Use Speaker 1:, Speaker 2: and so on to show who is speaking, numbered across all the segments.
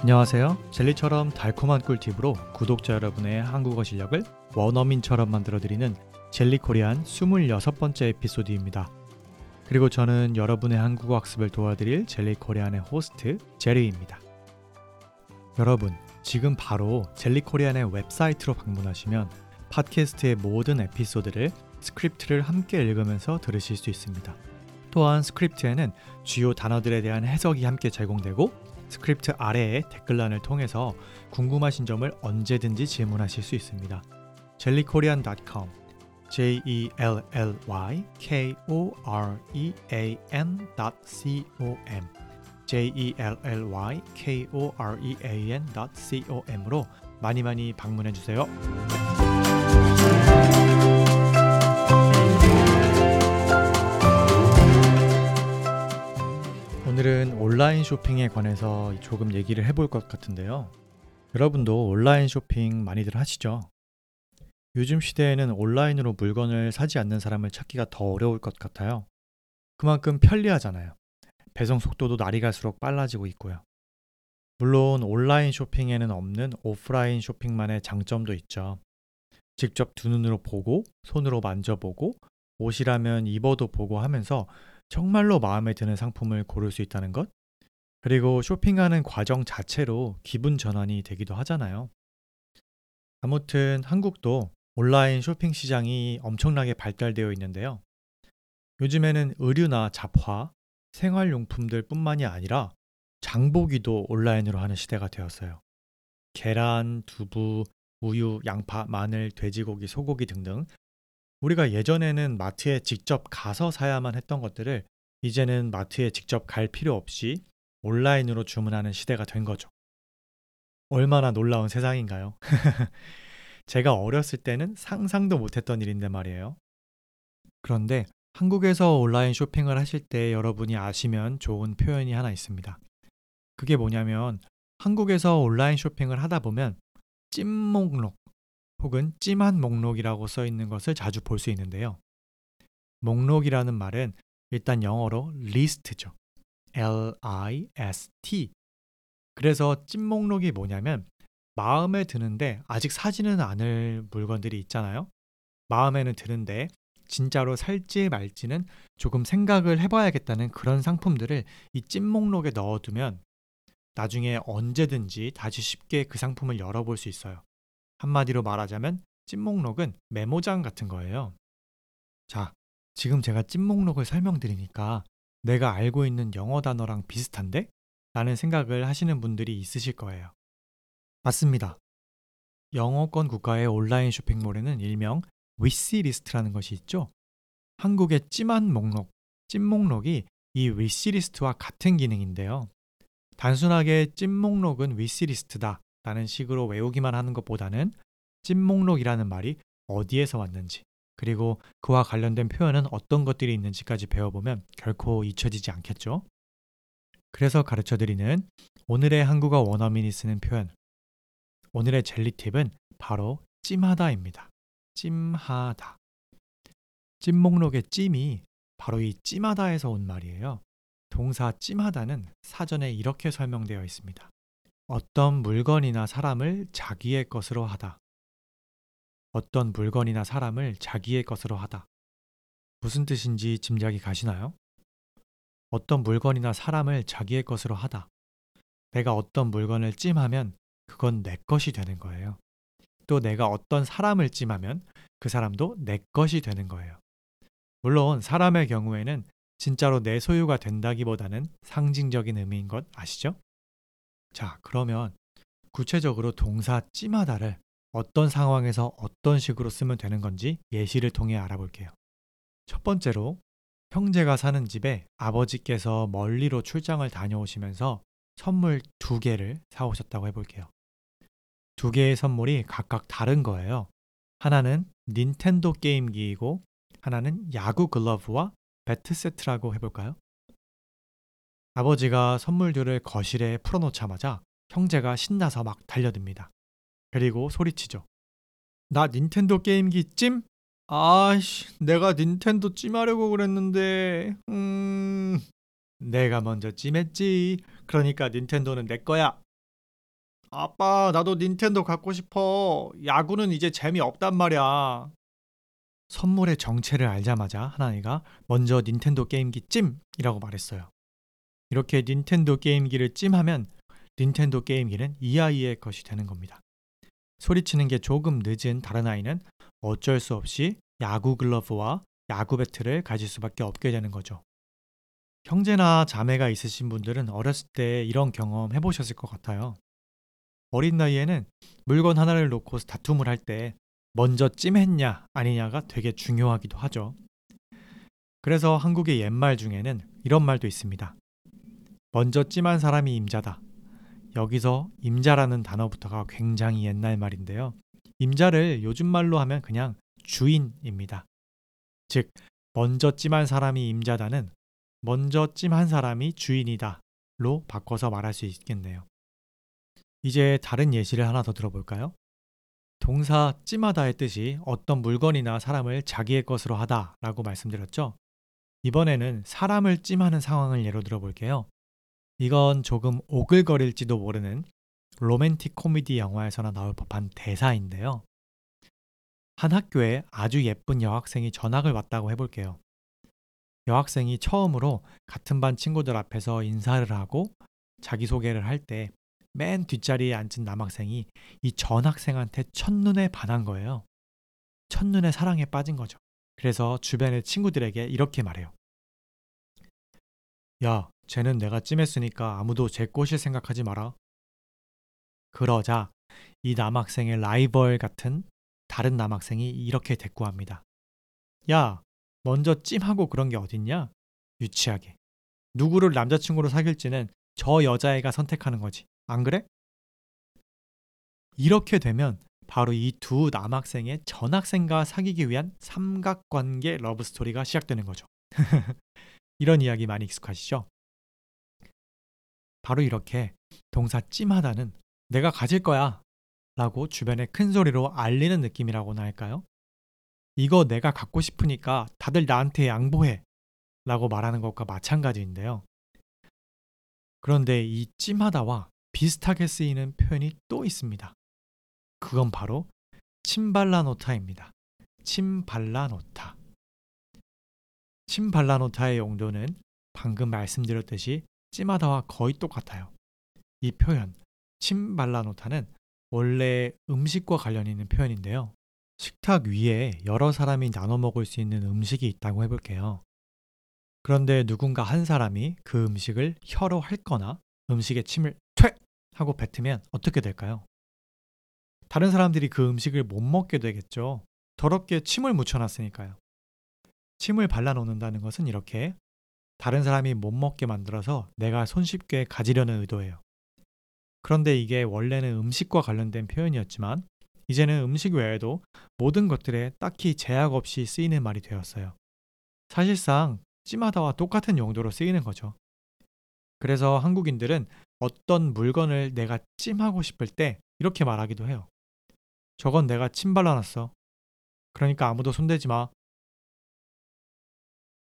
Speaker 1: 안녕하세요. 젤리처럼 달콤한 꿀팁으로 구독자 여러분의 한국어 실력을 원어민처럼 만들어드리는 Jelly Korean 26번째 에피소드입니다. 그리고 저는 여러분의 한국어 학습을 도와드릴 Jelly Korean의 호스트 제리입니다. 여러분, 지금 바로 Jelly Korean의 웹사이트로 방문하시면 팟캐스트의 모든 에피소드를 스크립트를 함께 읽으면서 들으실 수 있습니다. 또한 스크립트에는 주요 단어들에 대한 해석이 함께 제공되고 스크립트 아래의 댓글란을 통해서 궁금하신 점을 언제든지 질문하실 수 있습니다. jellykorean.com j e l l y k o r e a n.com j e l l y k o r e a n.com으로 많이 많이 방문해 주세요. 온라인 쇼핑에 관해서 조금 얘기를 해볼 것 같은데요. 여러분도 온라인 쇼핑 많이들 하시죠? 요즘 시대에는 온라인으로 물건을 사지 않는 사람을 찾기가 더 어려울 것 같아요. 그만큼 편리하잖아요. 배송 속도도 날이 갈수록 빨라지고 있고요. 물론 온라인 쇼핑에는 없는 오프라인 쇼핑만의 장점도 있죠. 직접 두 눈으로 보고, 손으로 만져보고, 옷이라면 입어도 보고 하면서 정말로 마음에 드는 상품을 고를 수 있다는 것? 그리고 쇼핑하는 과정 자체로 기분 전환이 되기도 하잖아요. 아무튼 한국도 온라인 쇼핑 시장이 엄청나게 발달되어 있는데요. 요즘에는 의류나 잡화, 생활용품들 뿐만이 아니라 장보기도 온라인으로 하는 시대가 되었어요. 계란, 두부, 우유, 양파, 마늘, 돼지고기, 소고기 등등 우리가 예전에는 마트에 직접 가서 사야만 했던 것들을 이제는 마트에 직접 갈 필요 없이 온라인으로 주문하는 시대가 된 거죠. 얼마나 놀라운 세상인가요? 제가 어렸을 때는 상상도 못했던 일인데 말이에요. 그런데 한국에서 온라인 쇼핑을 하실 때 여러분이 아시면 좋은 표현이 하나 있습니다. 그게 뭐냐면 한국에서 온라인 쇼핑을 하다 보면 찐목록 혹은 찜한 목록이라고 써 있는 것을 자주 볼 수 있는데요. 목록이라는 말은 일단 영어로 리스트죠. L-I-S-T. 그래서 찜 목록이 뭐냐면 마음에 드는데 아직 사지는 않을 물건들이 있잖아요. 마음에는 드는데 진짜로 살지 말지는 조금 생각을 해봐야겠다는 그런 상품들을 이찜 목록에 넣어두면 나중에 언제든지 다시 쉽게 그 상품을 열어볼 수 있어요. 한마디로 말하자면 찐목록은 메모장 같은 거예요. 자, 지금 제가 찐목록을 설명드리니까 내가 알고 있는 영어 단어랑 비슷한데? 라는 생각을 하시는 분들이 있으실 거예요. 맞습니다. 영어권 국가의 온라인 쇼핑몰에는 일명 위시리스트라는 것이 있죠. 한국의 찜한 목록, 찐목록이 이 위시리스트와 같은 기능인데요. 단순하게 찐목록은 위시리스트다 라는 식으로 외우기만 하는 것보다는 찐목록이라는 말이 어디에서 왔는지 그리고 그와 관련된 표현은 어떤 것들이 있는지까지 배워보면 결코 잊혀지지 않겠죠. 그래서 가르쳐드리는 오늘의 한국어 원어민이 쓰는 표현 오늘의 젤리 팁은 바로 찜하다입니다. 찜하다. 찜목록의 찜이 바로 이 찜하다에서 온 말이에요. 동사 찜하다는 사전에 이렇게 설명되어 있습니다. 어떤 물건이나 사람을 자기의 것으로 하다. 어떤 물건이나 사람을 자기의 것으로 하다. 무슨 뜻인지 짐작이 가시나요? 어떤 물건이나 사람을 자기의 것으로 하다. 내가 어떤 물건을 찜하면 그건 내 것이 되는 거예요. 또 내가 어떤 사람을 찜하면 그 사람도 내 것이 되는 거예요. 물론 사람의 경우에는 진짜로 내 소유가 된다기보다는 상징적인 의미인 것 아시죠? 자, 그러면 구체적으로 동사 찜하다를 어떤 상황에서 어떤 식으로 쓰면 되는 건지 예시를 통해 알아볼게요. 첫 번째로 형제가 사는 집에 아버지께서 멀리로 출장을 다녀오시면서 선물 두 개를 사오셨다고 해볼게요. 두 개의 선물이 각각 다른 거예요. 하나는 닌텐도 게임기이고 하나는 야구 글러브와 배트 세트라고 해볼까요? 아버지가 선물들을 거실에 풀어놓자마자 형제가 신나서 막 달려듭니다. 그리고 소리치죠. 나 닌텐도 게임기 찜? 아씨, 내가 닌텐도 찜하려고 그랬는데, 음, 내가 먼저 찜했지. 그러니까 닌텐도는 내 거야. 아빠, 나도 닌텐도 갖고 싶어. 야구는 이제 재미없단 말이야. 선물의 정체를 알자마자 하나이가 먼저 닌텐도 게임기 찜이라고 말했어요. 이렇게 닌텐도 게임기를 찜하면 닌텐도 게임기는 이 아이의 것이 되는 겁니다. 소리치는 게 조금 늦은 다른 아이는 어쩔 수 없이 야구 글러브와 야구 배트를 가질 수밖에 없게 되는 거죠. 형제나 자매가 있으신 분들은 어렸을 때 이런 경험 해보셨을 것 같아요. 어린 나이에는 물건 하나를 놓고 다툼을 할 때 먼저 찜했냐 아니냐가 되게 중요하기도 하죠. 그래서 한국의 옛말 중에는 이런 말도 있습니다. 먼저 찜한 사람이 임자다. 여기서 임자라는 단어부터가 굉장히 옛날 말인데요. 임자를 요즘 말로 하면 그냥 주인입니다. 즉, 먼저 찜한 사람이 임자다는 먼저 찜한 사람이 주인이다로 바꿔서 말할 수 있겠네요. 이제 다른 예시를 하나 더 들어볼까요? 동사 찜하다의 뜻이 어떤 물건이나 사람을 자기의 것으로 하다라고 말씀드렸죠. 이번에는 사람을 찜하는 상황을 예로 들어볼게요. 이건 조금 오글거릴지도 모르는 로맨틱 코미디 영화에서나 나올 법한 대사인데요. 한 학교에 아주 예쁜 여학생이 전학을 왔다고 해볼게요. 여학생이 처음으로 같은 반 친구들 앞에서 인사를 하고 자기소개를 할 때 맨 뒷자리에 앉은 남학생이 이 전학생한테 첫눈에 반한 거예요. 첫눈에 사랑에 빠진 거죠. 그래서 주변의 친구들에게 이렇게 말해요. 야, 쟤는 내가 찜했으니까 아무도 제 꼬실 생각하지 마라. 그러자 이 남학생의 라이벌 같은 다른 남학생이 이렇게 대꾸합니다. 야, 먼저 찜하고 그런 게 어딨냐? 유치하게. 누구를 남자친구로 사귈지는 저 여자애가 선택하는 거지. 안 그래? 이렇게 되면 바로 이 두 남학생의 전학생과 사귀기 위한 삼각관계 러브스토리가 시작되는 거죠. 이런 이야기 많이 익숙하시죠? 바로 이렇게 동사 찜하다는 내가 가질 거야 라고 주변에 큰 소리로 알리는 느낌이라고나 할까요? 이거 내가 갖고 싶으니까 다들 나한테 양보해 라고 말하는 것과 마찬가지인데요. 그런데 이 찜하다와 비슷하게 쓰이는 표현이 또 있습니다. 그건 바로 침발라노타입니다. 침발라노타. 침발라노타의 용도는 방금 말씀드렸듯이 찜하다와 거의 똑같아요. 이 표현, 침발라노타는 원래 음식과 관련 있는 표현인데요. 식탁 위에 여러 사람이 나눠 먹을 수 있는 음식이 있다고 해볼게요. 그런데 누군가 한 사람이 그 음식을 혀로 핥거나 음식에 침을 퇴! 하고 뱉으면 어떻게 될까요? 다른 사람들이 그 음식을 못 먹게 되겠죠. 더럽게 침을 묻혀놨으니까요. 침을 발라놓는다는 것은 이렇게 다른 사람이 못 먹게 만들어서 내가 손쉽게 가지려는 의도예요. 그런데 이게 원래는 음식과 관련된 표현이었지만 이제는 음식 외에도 모든 것들에 딱히 제약 없이 쓰이는 말이 되었어요. 사실상 찜하다와 똑같은 용도로 쓰이는 거죠. 그래서 한국인들은 어떤 물건을 내가 찜하고 싶을 때 이렇게 말하기도 해요. 저건 내가 침 발라놨어. 그러니까 아무도 손대지 마.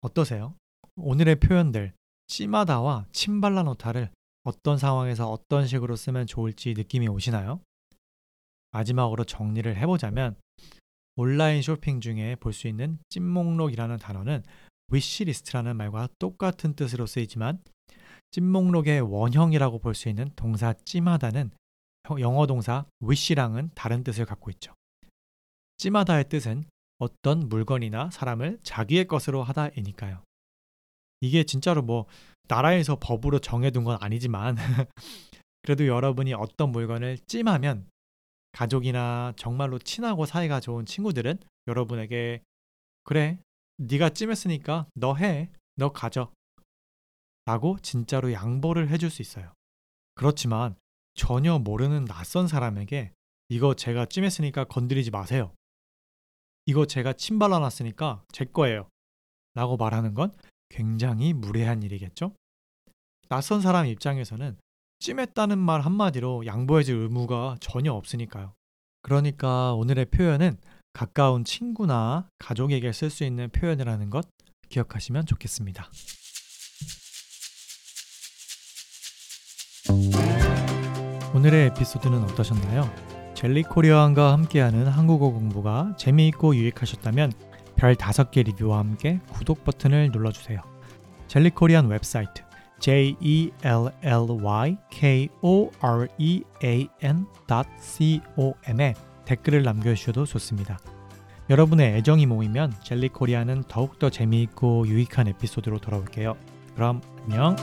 Speaker 1: 어떠세요? 오늘의 표현들 찜하다와 침 발라놓다를 어떤 상황에서 어떤 식으로 쓰면 좋을지 느낌이 오시나요? 마지막으로 정리를 해보자면 온라인 쇼핑 중에 볼 수 있는 찜목록이라는 단어는 위시리스트라는 말과 똑같은 뜻으로 쓰이지만 찜목록의 원형이라고 볼 수 있는 동사 찜하다는 영어 동사 wish랑은 다른 뜻을 갖고 있죠. 찜하다의 뜻은 어떤 물건이나 사람을 자기의 것으로 하다이니까요. 이게 진짜로 뭐 나라에서 법으로 정해둔 건 아니지만 그래도 여러분이 어떤 물건을 찜하면 가족이나 정말로 친하고 사이가 좋은 친구들은 여러분에게 그래 네가 찜했으니까 너 해, 너 가져 라고 진짜로 양보를 해줄 수 있어요. 그렇지만 전혀 모르는 낯선 사람에게 이거 제가 찜했으니까 건드리지 마세요. 이거 제가 침 발라놨으니까 제 거예요. 라고 말하는 건 굉장히 무례한 일이겠죠? 낯선 사람 입장에서는 찜했다는 말 한마디로 양보해줄 의무가 전혀 없으니까요. 그러니까 오늘의 표현은 가까운 친구나 가족에게 쓸 수 있는 표현이라는 것 기억하시면 좋겠습니다. 오늘의 에피소드는 어떠셨나요? 젤리 코리아왕과 함께하는 한국어 공부가 재미있고 유익하셨다면 별 5개 리뷰와 함께 구독 버튼을 눌러주세요. 젤리코리안 웹사이트 j-e-l-l-y-k-o-r-e-a-n.com에 댓글을 남겨주셔도 좋습니다. 여러분의 애정이 모이면 젤리코리아는 더욱더 재미있고 유익한 에피소드로 돌아올게요. 그럼 안녕!